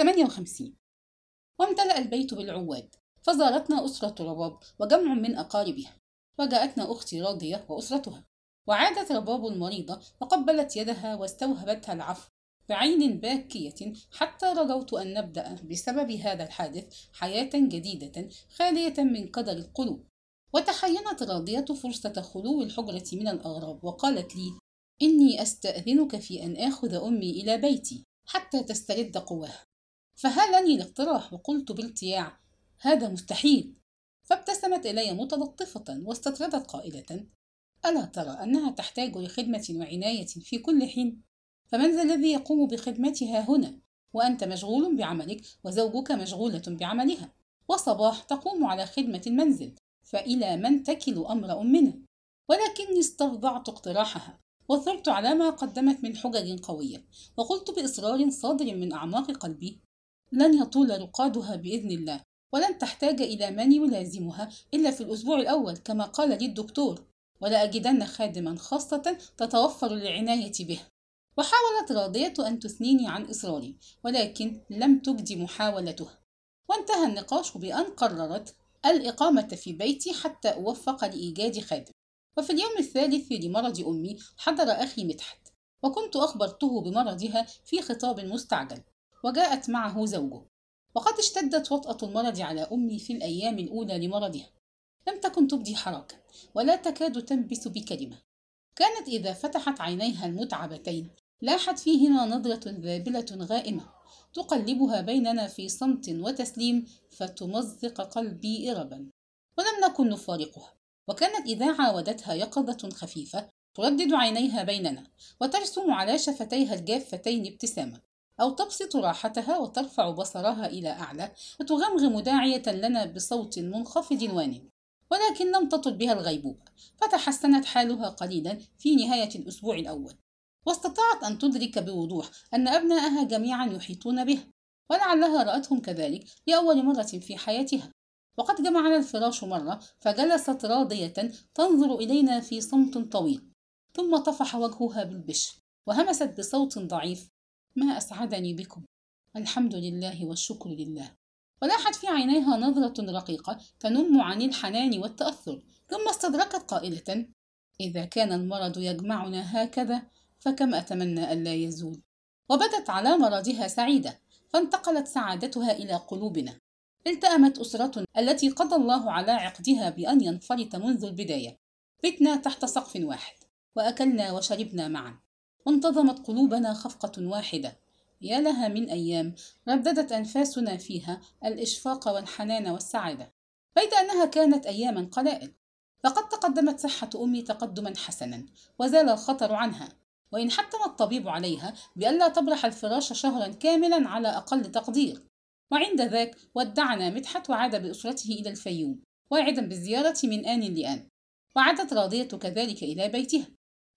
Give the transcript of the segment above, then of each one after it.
58 وامتلأ البيت بالعواد فزارتنا أسرة رباب وجمع من أقاربها. وجاءتنا أختي راضية وأسرتها. وعادت رباب المريضة وقبلت يدها واستوهبتها العفو بعين باكية حتى رجوت أن نبدأ بسبب هذا الحادث حياة جديدة خالية من قدر القلوب. وتحينت راضية فرصة خلو الحجرة من الأغراب وقالت لي إني أستأذنك في أن آخذ أمي إلى بيتي حتى تسترد قواها. فهالني الاقتراح وقلت بالتياع هذا مستحيل فابتسمت إلي متلطفة واستطردت قائلة ألا ترى أنها تحتاج لخدمة وعناية في كل حين؟ فمن ذا الذي يقوم بخدمتها هنا؟ وأنت مشغول بعملك وزوجك مشغولة بعملها وصباح تقوم على خدمة المنزل فإلى من تكل أمر أمنا؟ ولكني استرضعت اقتراحها وثرت على ما قدمت من حجج قوية وقلت بإصرار صادر من أعماق قلبي لن يطول رقادها بإذن الله ولن تحتاج إلى من يلازمها إلا في الأسبوع الأول كما قال لي الدكتور ولا أجدن خادما خاصة تتوفر العناية به. وحاولت راضية أن تثنيني عن إصراري ولكن لم تجدي محاولتها وانتهى النقاش بأن قررت الإقامة في بيتي حتى أوفق لإيجاد خادم. وفي اليوم الثالث لمرض أمي حضر أخي مدحت وكنت أخبرته بمرضها في خطاب مستعجل. وجاءت معه زوجه. وقد اشتدت وطأة المرض على أمي في الأيام الأولى لمرضها. لم تكن تبدي حركة ولا تكاد تنبس بكلمة. كانت إذا فتحت عينيها المتعبتين لاحت فيهما نظرة ذابلة غائمة تقلبها بيننا في صمت وتسليم فتمزق قلبي إربا. ولم نكن نفارقها. وكانت إذا عاودتها يقظة خفيفة تردد عينيها بيننا وترسم على شفتيها الجافتين ابتسامة أو تبسط راحتها وترفع بصرها إلى أعلى وتغمغم داعية لنا بصوت منخفض وان ولكن لم تطل بها الغيبوبة فتحسنت حالها قليلا في نهاية الأسبوع الأول. واستطاعت أن تدرك بوضوح أن أبنائها جميعا يحيطون بها. ولعلها رأتهم كذلك لأول مرة في حياتها. وقد جمعنا الفراش مرة فجلست راضية تنظر إلينا في صمت طويل. ثم طفح وجهها بالبشر وهمست بصوت ضعيف ما أسعدني بكم؟ الحمد لله والشكر لله. ولاحت في عينيها نظرة رقيقة تنم عن الحنان والتأثر ثم استدركت قائلة إذا كان المرض يجمعنا هكذا فكم أتمنى ألا يزول؟ وبدت على مرضها سعيدة فانتقلت سعادتها إلى قلوبنا. التأمت أسرة التي قضى الله على عقدها بأن ينفرط منذ البداية بتنا تحت سقف واحد وأكلنا وشربنا معا. وانتظمت قلوبنا خفقة واحدة. يا لها من أيام رددت أنفاسنا فيها الإشفاق والحنان والسعادة. بيد أنها كانت أياما قلائل. فقد تقدمت صحة أمي تقدما حسنا وزال الخطر عنها. وإن حتم الطبيب عليها بألا تبرح الفراش شهرا كاملا على أقل تقدير. وعند ذاك ودعنا مدحت وعاد بأسرته إلى الفيوم واعدا بالزيارة من آن لآن. وعادت راضية كذلك إلى بيتها.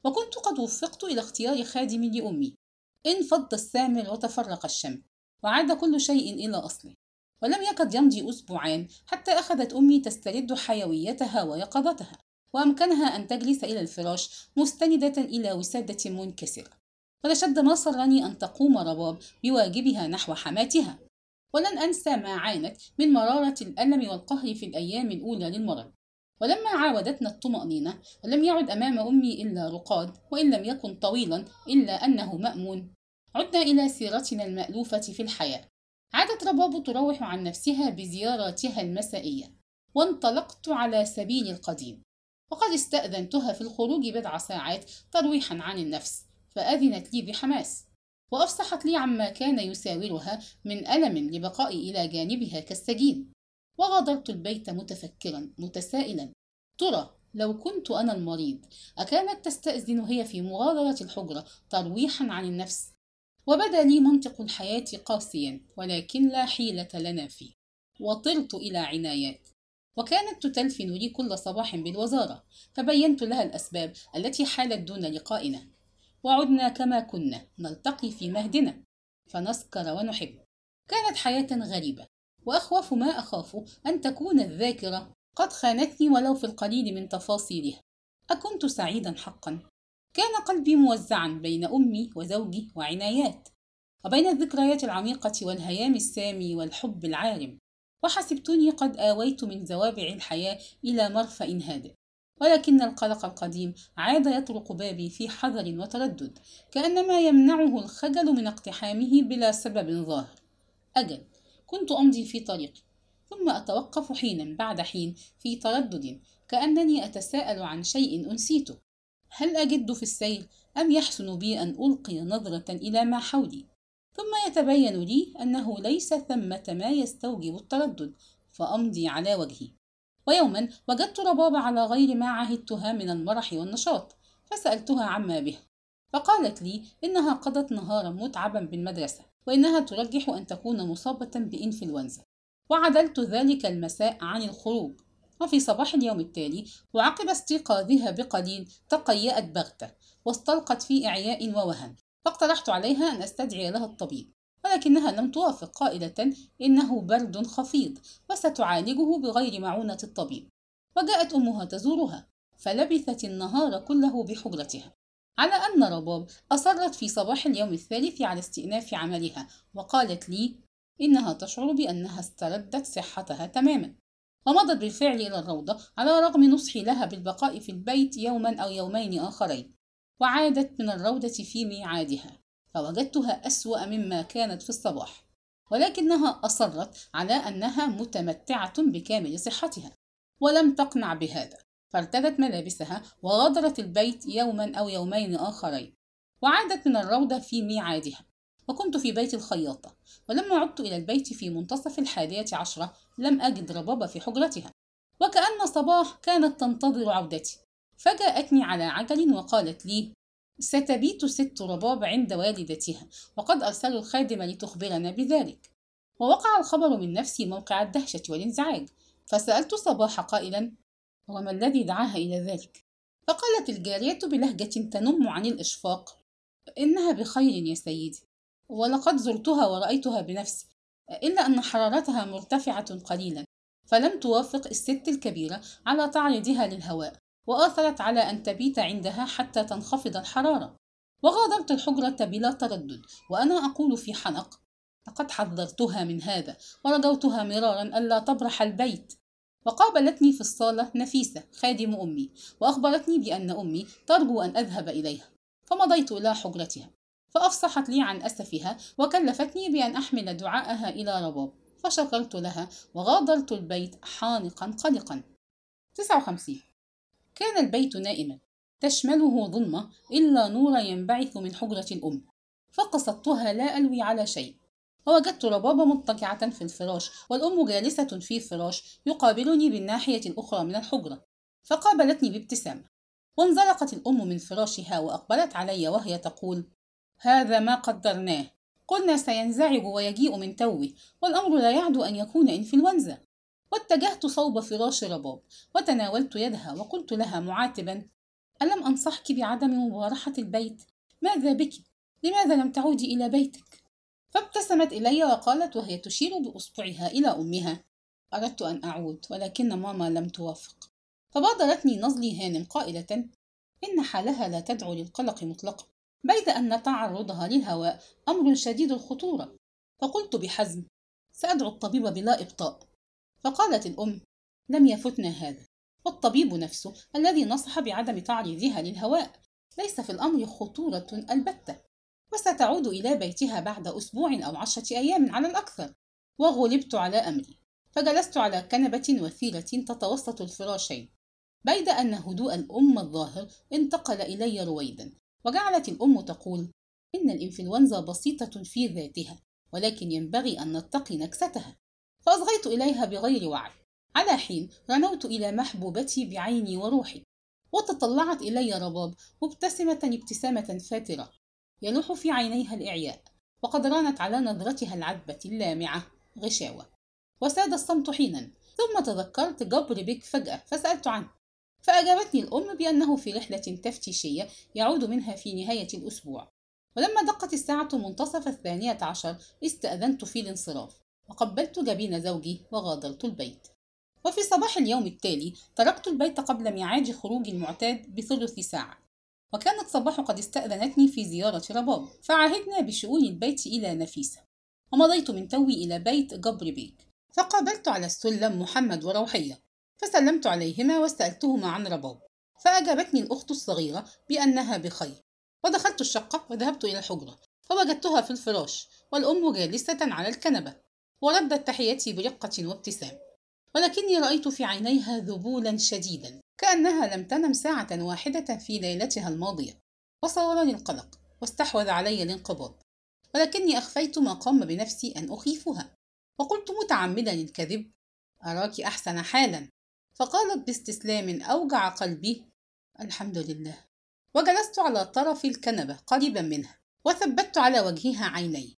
وكنت قد وفقت إلى اختيار خادم لأمي. انفض السامر وتفرق الشم وعاد كل شيء إلى أصله. ولم يكد يمضي أسبوعان حتى أخذت أمي تسترد حيويتها ويقظتها وأمكنها أن تجلس إلى الفراش مستندة إلى وسادة منكسرة. ولشد ما سرني أن تقوم رباب بواجبها نحو حماتها. ولن أنسى ما عانت من مرارة الألم والقهر في الأيام الأولى للمرض. ولما عاودتنا الطمأنينة ولم يعد أمام أمي إلا رقاد وإن لم يكن طويلا إلا أنه مأمون. عدنا إلى سيرتنا المألوفة في الحياة. عادت رباب تروح عن نفسها بزياراتها المسائية. وانطلقت على سبيل القديم. وقد استأذنتها في الخروج بضع ساعات ترويحا عن النفس. فأذنت لي بحماس. وأفصحت لي عما كان يساورها من ألم لبقائي إلى جانبها كالسجين. وغادرت البيت متفكرا متسائلا. ترى لو كنت أنا المريض أكانت تستأذن هي في مغادرة الحجرة ترويحا عن النفس؟ وبدأ لي منطق الحياة قاسيا ولكن لا حيلة لنا فيه. وطرت إلى عنايات. وكانت تتلفن لي كل صباح بالوزارة. فبينت لها الأسباب التي حالت دون لقائنا. وعدنا كما كنا نلتقي في مهدنا. فنسكر ونحب. كانت حياة غريبة. وأخوف ما أخاف أن تكون الذاكرة قد خانتني ولو في القليل من تفاصيلها. أكنت سعيدا حقا. كان قلبي موزعا بين أمي وزوجي وعنايات وبين الذكريات العميقة والهيام السامي والحب العارم. وحسبتني قد آويت من زوابع الحياة إلى مرفأ هادئ. ولكن القلق القديم عاد يطرق بابي في حذر وتردد كأنما يمنعه الخجل من اقتحامه بلا سبب ظاهر. أجل. كنت أمضي في طريقي ثم أتوقف حينا بعد حين في تردد كأنني أتساءل عن شيء أنسيته. هل أجد في السير أم يحسن بي أن ألقي نظرة إلى ما حولي؟ ثم يتبين لي أنه ليس ثمة ما يستوجب التردد فأمضي على وجهي. ويوما وجدت رباب على غير ما عهدتها من المرح والنشاط فسألتها عما به فقالت لي إنها قضت نهارا متعبا بالمدرسة. وإنها ترجح أن تكون مصابة بإنفلونزا. وعدلت ذلك المساء عن الخروج. وفي صباح اليوم التالي وعقب استيقاظها بقليل تقيأت بغتة واستلقت في إعياء ووهن. فاقترحت عليها أن أستدعي لها الطبيب. ولكنها لم توافق قائلة إنه برد خفيض وستعالجه بغير معونة الطبيب وجاءت أمها تزورها فلبثت النهار كله بحجرتها. على أن رباب أصرت في صباح اليوم الثالث على استئناف عملها وقالت لي إنها تشعر بأنها استردت صحتها تماما ومضت بالفعل إلى الروضة على رغم نصحي لها بالبقاء في البيت يوما أو يومين آخرين وعادت من الروضة في ميعادها فوجدتها أسوأ مما كانت في الصباح ولكنها أصرت على أنها متمتعة بكامل صحتها ولم تقنع بهذا. فارتدت ملابسها وغادرت البيت يوما أو يومين آخرين وعادت من الروضة في ميعادها وكنت في بيت الخياطة ولما عدت إلى البيت في منتصف الحادية عشرة لم أجد ربابة في حجرتها وكأن صباح كانت تنتظر عودتي فجاءتني على عجل وقالت لي ستبيت ست رباب عند والدتها وقد أرسلوا الخادم لتخبرنا بذلك ووقع الخبر من نفسي موقع الدهشة والانزعاج فسألت صباح قائلا وما الذي دعاها إلى ذلك؟ فقالت الجارية بلهجة تنم عن الإشفاق إنها بخير يا سيدي ولقد زرتها ورأيتها بنفسي إلا أن حرارتها مرتفعة قليلا فلم توافق الست الكبيرة على تعريضها للهواء وآثرت على أن تبيت عندها حتى تنخفض الحرارة وغادرت الحجرة بلا تردد وأنا أقول في حنق لقد حذرتها من هذا ورجوتها مرارا ألا تبرح البيت. وقابلتني في الصالة نفيسة خادم أمي وأخبرتني بأن أمي ترجو أن أذهب إليها فمضيت إلى حجرتها فأفصحت لي عن أسفها وكلفتني بأن أحمل دعاءها إلى رباب فشكرت لها وغادرت البيت حانقا قلقا. 59 كان البيت نائما تشمله ظلمة إلا نور ينبعث من حجرة الأم فقصدتها لا ألوي على شيء ووجدت ربابة مضطجعة في الفراش والأم جالسة في فراش يقابلني بالناحية الأخرى من الحجرة فقابلتني بابتسامة وانزلقت الأم من فراشها وأقبلت علي وهي تقول هذا ما قدرناه قلنا سينزعج ويجيء من توه والأمر لا يعدو أن يكون إنفلونزا واتجهت صوب فراش رباب وتناولت يدها وقلت لها معاتبا ألم أنصحك بعدم مبارحة البيت؟ ماذا بك؟ لماذا لم تعودي إلى بيتك؟ فابتسمت إلي وقالت وهي تشير بأصبعها إلى أمها. أردت أن أعود ولكن ماما لم توافق. فبادرتني نظلي هانم قائلة إن حالها لا تدعو للقلق مطلقا. بيد أن تعرضها للهواء أمر شديد الخطورة. فقلت بحزم سأدعو الطبيب بلا إبطاء. فقالت الأم لم يفتنا هذا. والطبيب نفسه الذي نصح بعدم تعريضها للهواء. ليس في الأمر خطورة البتة. وستعود إلى بيتها بعد أسبوع أو عشرة أيام على الأكثر. وغلبت على أمري. فجلست على كنبة وثيرة تتوسط الفراشين. بيد أن هدوء الأم الظاهر انتقل إلي رويدا. وجعلت الأم تقول إن الإنفلونزا بسيطة في ذاتها ولكن ينبغي أن نتقي نكستها. فأصغيت إليها بغير وعي. على حين رنوت إلى محبوبتي بعيني وروحي. وتطلعت إلي رباب مبتسمة ابتسامة فاترة. يلوح في عينيها الإعياء وقد رانت على نظرتها العذبة اللامعة غشاوة. وساد الصمت حينا ثم تذكرت جبر بك فجأة فسألت عنه. فأجابتني الأم بأنه في رحلة تفتيشية يعود منها في نهاية الأسبوع. ولما دقت الساعة منتصف الثانية عشر استأذنت في الانصراف وقبلت جبين زوجي وغادرت البيت. وفي صباح اليوم التالي تركت البيت قبل ميعاد خروج المعتاد بثلث ساعة. وكانت صباح قد استأذنتني في زيارة رباب فعهدنا بشؤون البيت إلى نفيسة ومضيت من توي إلى بيت جبر بيك فقابلت على السلم محمد وروحية فسلمت عليهما وسألتهما عن رباب فأجابتني الأخت الصغيرة بأنها بخير ودخلت الشقة وذهبت إلى الحجرة فوجدتها في الفراش والأم جالسة على الكنبة وردت تحيتي برقة وابتسام. ولكني رأيت في عينيها ذبولا شديدا كأنها لم تنم ساعة واحدة في ليلتها الماضية. وصورني القلق واستحوذ علي الانقباض. ولكني أخفيت ما قام بنفسي أن أخيفها. وقلت متعمدا الكذب أراك أحسن حالا. فقالت باستسلام أوجع قلبي الحمد لله. وجلست على طرف الكنبة قريبا منها وثبت على وجهها عيني.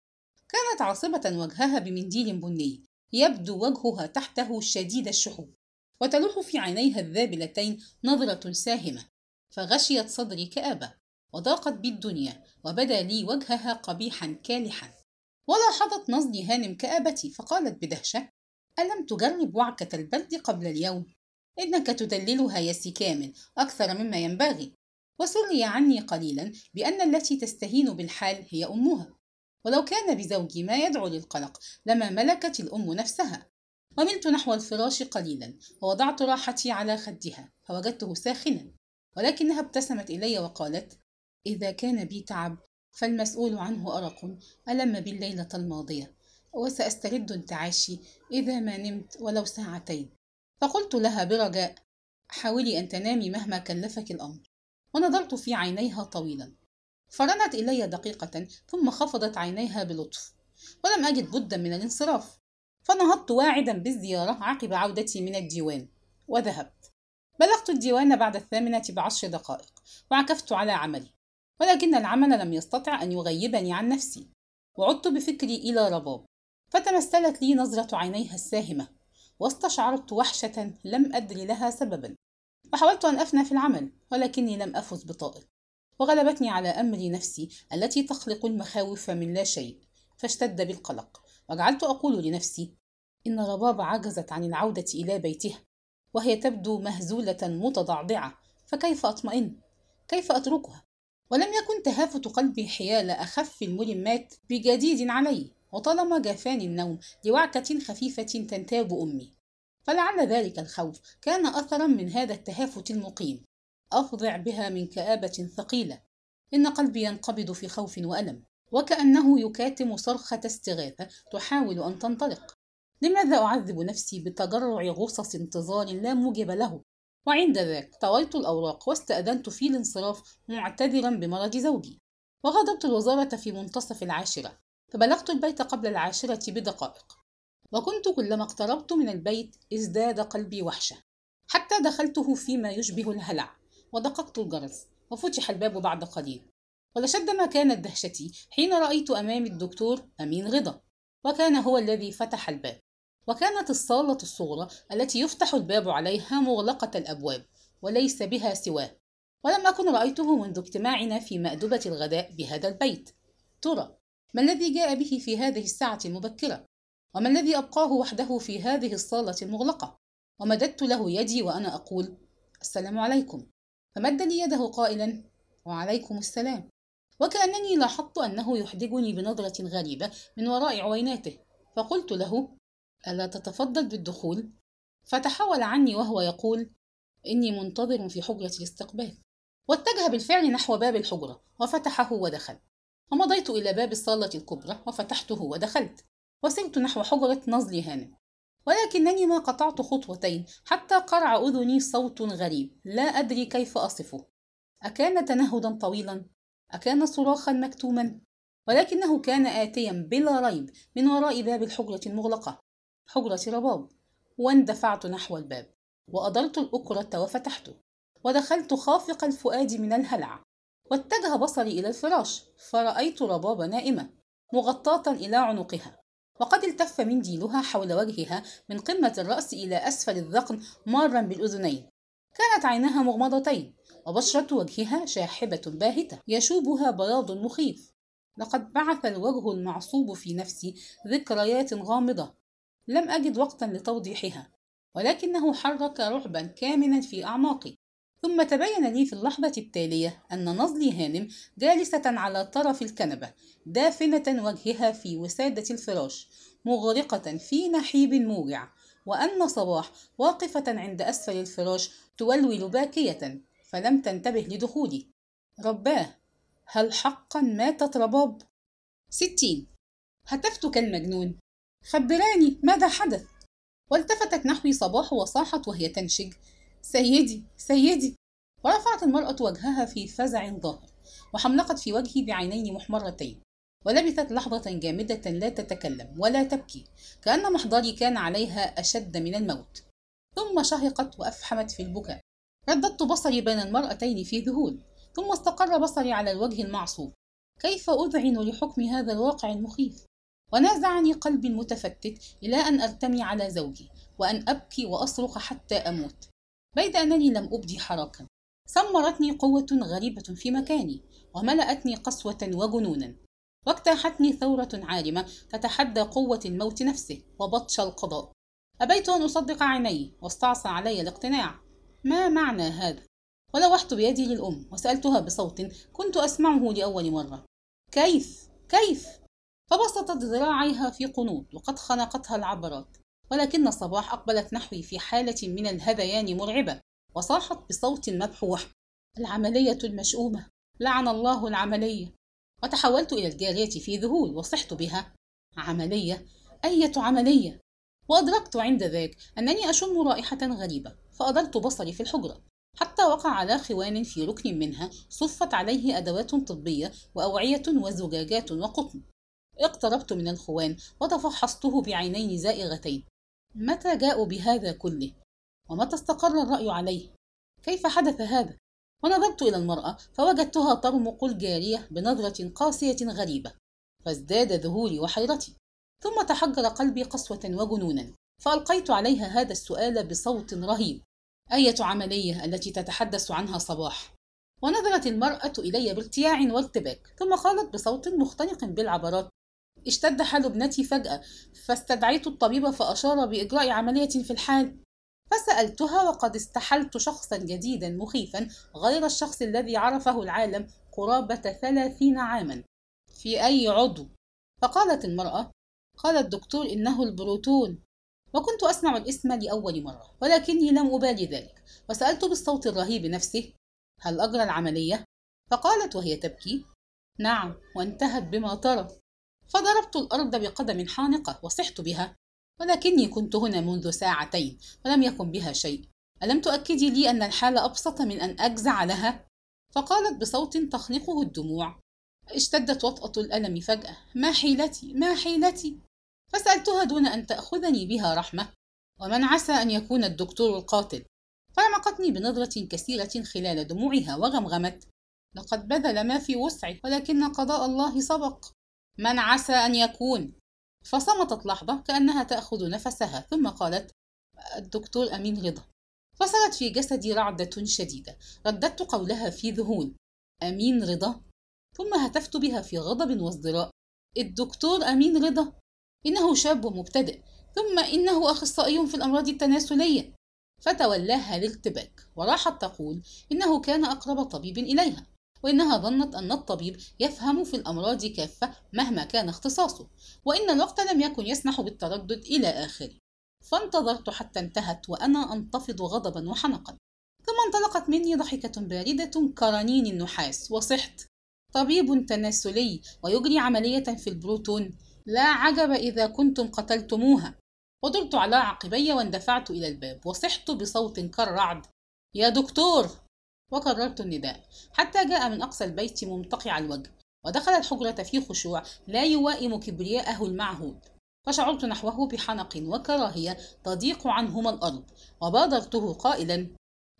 كانت عاصبة وجهها بمنديل بني. يبدو وجهها تحته شديد الشحوب وتلوح في عينيها الذابلتين نظرة ساهمة. فغشيت صدري كآبة وضاقت بي الدنيا وبدا لي وجهها قبيحا كالحا. ولاحظت نظري هانم كآبتي فقالت بدهشة ألم تجرب وعكة البرد قبل اليوم؟ إنك تدللها يا كامل أكثر مما ينبغي. وسري عني قليلا بأن التي تستهين بالحال هي أمها. ولو كان بزوجي ما يدعو للقلق لما ملكت الأم نفسها. وملت نحو الفراش قليلا ووضعت راحتي على خدها فوجدته ساخنا. ولكنها ابتسمت إلي وقالت إذا كان بي تعب فالمسؤول عنه أرق. ألم بالليلة الماضية؟ وسأسترد انتعاشي إذا ما نمت ولو ساعتين. فقلت لها برجاء حاولي أن تنامي مهما كلفك الأمر. ونظرت في عينيها طويلا. فرنت إلي دقيقة ثم خفضت عينيها بلطف ولم أجد بدا من الانصراف. فنهضت واعدا بالزيارة عقب عودتي من الديوان وذهبت. بلغت الديوان بعد الثامنة بعشر دقائق وعكفت على عملي ولكن العمل لم يستطع أن يغيبني عن نفسي. وعدت بفكري إلى رباب فتمثلت لي نظرة عينيها الساهمة واستشعرت وحشة لم أدري لها سببا. وحاولت أن أفنى في العمل ولكني لم أفز بطائر. وغلبتني على أمري نفسي التي تخلق المخاوف من لا شيء فاشتد بالقلق وجعلت أقول لنفسي إن رباب عجزت عن العودة إلى بيتها وهي تبدو مهزولة متضعضعة فكيف أطمئن؟ كيف أتركها؟ ولم يكن تهافت قلبي حيال أخف الملمات بجديد علي وطالما جافاني النوم لوعكة خفيفة تنتاب أمي فلعل ذلك الخوف كان أثرا من هذا التهافت المقيم أفضع بها من كآبة ثقيلة. إن قلبي ينقبض في خوف وألم وكأنه يكاتم صرخة استغاثة تحاول أن تنطلق. لماذا أعذب نفسي بتجرع غصص انتظار لا موجب له؟ وعند ذاك طويت الأوراق واستأذنت في الانصراف معتذرا بمرض زوجي. وغادرت الوزارة في منتصف العاشرة. فبلغت البيت قبل العاشرة بدقائق. وكنت كلما اقتربت من البيت ازداد قلبي وحشة. حتى دخلته فيما يشبه الهلع. ودققت الجرس وفتح الباب بعد قليل. ولشد ما كانت دهشتي حين رأيت أمامي الدكتور أمين رضا وكان هو الذي فتح الباب. وكانت الصالة الصغرى التي يفتح الباب عليها مغلقة الأبواب وليس بها سواه. ولم أكن رأيته منذ اجتماعنا في مأدبة الغداء بهذا البيت. ترى ما الذي جاء به في هذه الساعة المبكرة؟ وما الذي أبقاه وحده في هذه الصالة المغلقة؟ ومددت له يدي وأنا أقول السلام عليكم. فمد لي يده قائلا وعليكم السلام. وكأنني لاحظت أنه يحدجني بنظرة غريبة من وراء عويناته. فقلت له ألا تتفضل بالدخول؟ فتحول عني وهو يقول إني منتظر في حجرة الاستقبال. واتجه بالفعل نحو باب الحجرة وفتحه ودخل. ومضيت إلى باب الصالة الكبرى وفتحته ودخلت. وسرت نحو حجرة نزل هانم ولكنني ما قطعت خطوتين حتى قرع أذني صوت غريب. لا أدري كيف أصفه. أكان تنهدا طويلا؟ أكان صراخا مكتوما؟ ولكنه كان آتيا بلا ريب من وراء باب الحجرة المغلقة. حجرة رباب. واندفعت نحو الباب. وأدرت الأكرة وفتحته. ودخلت خافق الفؤاد من الهلع. واتجه بصري إلى الفراش. فرأيت رباب نائمة مغطاة إلى عنقها. وقد التف منديلها حول وجهها من قمة الرأس إلى أسفل الذقن مارا بالأذنين. كانت عيناها مغمضتين وبشرة وجهها شاحبة باهتة يشوبها بياض مخيف. لقد بعث الوجه المعصوب في نفسي ذكريات غامضة لم أجد وقتا لتوضيحها ولكنه حرك رعبا كامنا في أعماقي. ثم تبين لي في اللحظة التالية أن نظلي هانم جالسة على طرف الكنبة دافنة وجهها في وسادة الفراش مغرقة في نحيب موجع وأن صباح واقفة عند أسفل الفراش تولول باكية فلم تنتبه لدخولي. رباه هل حقا ماتت رباب؟ ستين. هتفت كالمجنون. خبراني ماذا حدث؟ والتفتت نحوي صباح وصاحت وهي تنشج. سيدي سيدي. ورفعت المرأة وجهها في فزع ظاهر وحملقت في وجهي بعينين محمرتين ولبثت لحظة جامدة لا تتكلم ولا تبكي كأن محضري كان عليها أشد من الموت. ثم شهقت وأفحمت في البكاء. رددت بصري بين المرأتين في ذهول ثم استقر بصري على الوجه المعصوب. كيف أذعن لحكم هذا الواقع المخيف؟ ونازعني قلبي المتفتت إلى أن أرتمي على زوجي وأن أبكي وأصرخ حتى أموت. بيد أنني لم أبدي حراكا سمرتني قوة غريبة في مكاني وملأتني قسوة وجنونا واجتاحتني ثورة عارمة تتحدى قوة الموت نفسه وبطش القضاء أبيت أن أصدق عيني واستعصى علي الاقتناع ما معنى هذا؟ ولوحت بيدي للأم وسألتها بصوت كنت أسمعه لأول مرة كيف؟ كيف؟ فبسطت ذراعيها في قنوط وقد خنقتها العبرات ولكن الصباح أقبلت نحوي في حالة من الهذيان مرعبة وصاحت بصوت مبحوح العملية المشؤومة. لعن الله العملية. وتحولت إلى الجارية في ذهول وصحت بها. عملية؟ أية عملية؟ وأدركت عند ذاك أنني أشم رائحة غريبة فأدرت بصري في الحجرة. حتى وقع على خوان في ركن منها صفت عليه أدوات طبية وأوعية وزجاجات وقطن. اقتربت من الخوان وتفحصته بعينين زائغتين. متى جاءوا بهذا كله؟ ومتى استقر الرأي عليه؟ كيف حدث هذا؟ ونظرت إلى المرأة فوجدتها ترمق الجارية بنظرة قاسية غريبة فازداد ذهولي وحيرتي ثم تحجر قلبي قسوة وجنونا فألقيت عليها هذا السؤال بصوت رهيب. أية عملية التي تتحدث عنها صباح؟ ونظرت المرأة إلي بارتياع وارتباك ثم قالت بصوت مختنق بالعبرات اشتد حال ابنتي فجأة فاستدعيت الطبيب فأشار بإجراء عملية في الحال. فسألتها وقد استحلت شخصا جديدا مخيفا غير الشخص الذي عرفه العالم قرابة ثلاثين عاما. في أي عضو؟ فقالت المرأة قال الدكتور إنه البروتون. وكنت أسمع الاسم لأول مرة ولكني لم أبالي ذلك. وسألت بالصوت الرهيب نفسه هل أجرى العملية؟ فقالت وهي تبكي نعم وانتهت بما ترى. فضربت الأرض بقدم حانقة وصحت بها ولكني كنت هنا منذ ساعتين ولم يكن بها شيء. ألم تؤكدي لي أن الحال أبسط من أن أجزع لها؟ فقالت بصوت تخنقه الدموع. اشتدت وطأة الألم فجأة. ما حيلتي؟ ما حيلتي؟ فسألتها دون أن تأخذني بها رحمة. ومن عسى أن يكون الدكتور القاتل؟ فرمقتني بنظرة كثيرة خلال دموعها وغمغمت. لقد بذل ما في وسعي ولكن قضاء الله سبق. من عسى أن يكون. فصمتت لحظة كأنها تأخذ نفسها ثم قالت الدكتور أمين رضا. فصلت في جسدي رعدة شديدة. رددت قولها في ذهول. أمين رضا. ثم هتفت بها في غضب وازدراء. الدكتور أمين رضا. إنه شاب مبتدئ. ثم إنه أخصائي في الأمراض التناسلية. فتولاها الارتباك وراحت تقول إنه كان أقرب طبيب إليها. وإنها ظنت أن الطبيب يفهم في الأمراض كافة مهما كان اختصاصه وإن الوقت لم يكن يسمح بالتردد إلى آخره. فانتظرت حتى انتهت وأنا أنتفض غضبا وحنقا. ثم انطلقت مني ضحكة باردة كرنين النحاس وصحت طبيب تناسلي ويجري عملية في البروتون. لا عجب إذا كنتم قتلتموها. ودرت على عقبي واندفعت إلى الباب وصحت بصوت كالرعد يا دكتور! وكررت النداء. حتى جاء من أقصى البيت ممتقع الوجه ودخل الحجرة في خشوع لا يوائم كبرياءه المعهود. فشعرت نحوه بحنق وكراهية تضيق عنهما الأرض وبادرته قائلا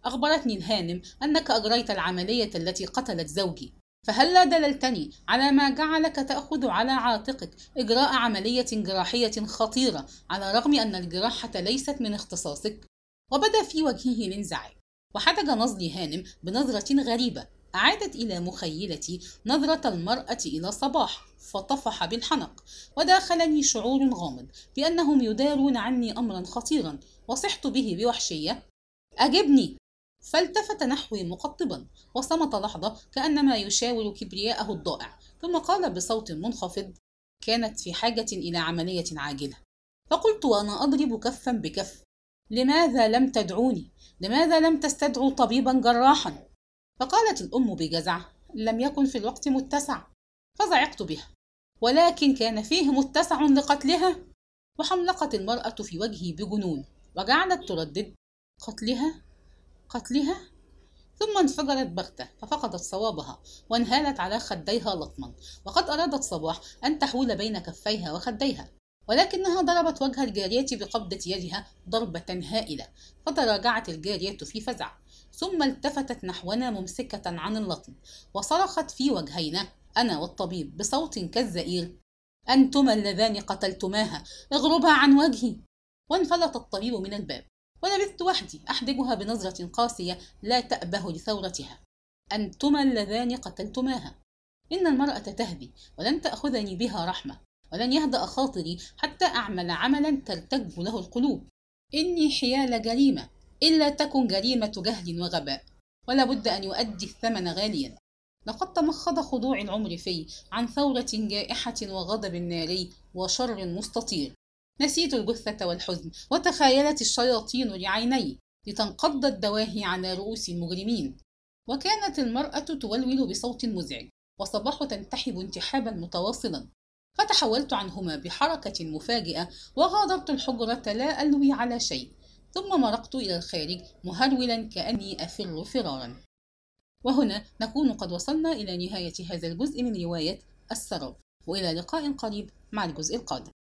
أخبرتني الهانم أنك أجريت العملية التي قتلت زوجي فهلا دللتني على ما جعلك تأخذ على عاتقك إجراء عملية جراحية خطيرة على الرغم أن الجراحة ليست من اختصاصك؟ وبدأ في وجهه الانزعاج وحدج نظري هانم بنظرة غريبة. أعادت إلى مخيلتي نظرة المرأة إلى صباح فطفح بالحنق وداخلني شعور غامض بأنهم يدارون عني أمرا خطيرا. وصحت به بوحشية أجبني! فالتفت نحوي مقطبا وصمت لحظة كأنما يشاور كبرياءه الضائع ثم قال بصوت منخفض كانت في حاجة إلى عملية عاجلة. فقلت وأنا أضرب كفا بكف. لماذا لم تدعوني؟ لماذا لم تستدعوا طبيبا جراحا؟ فقالت الأم بجزع لم يكن في الوقت متسع فزعقت بها ولكن كان فيه متسع لقتلها وحملقت المرأة في وجهي بجنون وجعلت تردد قتلها قتلها ثم انفجرت بغتة ففقدت صوابها وانهالت على خديها لطما وقد أرادت صباح أن تحول بين كفيها وخديها ولكنها ضربت وجه الجارية بقبضة يدها ضربة هائلة فتراجعت الجارية في فزع ثم التفتت نحونا ممسكة عن اللطم وصرخت في وجهينا أنا والطبيب بصوت كالزئير. أنتما اللذان قتلتماها اغربها عن وجهي. وانفلت الطبيب من الباب ولبثت وحدي أحدجها بنظرة قاسية لا تأبه لثورتها. أنتما اللذان قتلتماها. إن المرأة تهدي ولن تأخذني بها رحمة. ولن يهدأ خاطري حتى أعمل عملا ترتج له القلوب. إني حيال جريمة إلا تكن جريمة جهل وغباء. ولا بد أن يؤدي الثمن غاليا. لقد تمخض خضوع العمر في عن ثورة جائحة وغضب ناري وشر مستطير. نسيت الجثة والحزن وتخيلت الشياطين لعيني لتنقض الدواهي على رؤوس المجرمين. وكانت المرأة تولول بصوت مزعج وصباح تنتحب انتحابا متواصلا. فتحولت عنهما بحركة مفاجئة وغادرت الحجرة لا ألوي على شيء ثم مرقت إلى الخارج مهرولا كأني أفر فرارا. وهنا نكون قد وصلنا إلى نهاية هذا الجزء من رواية السراب وإلى لقاء قريب مع الجزء القادم.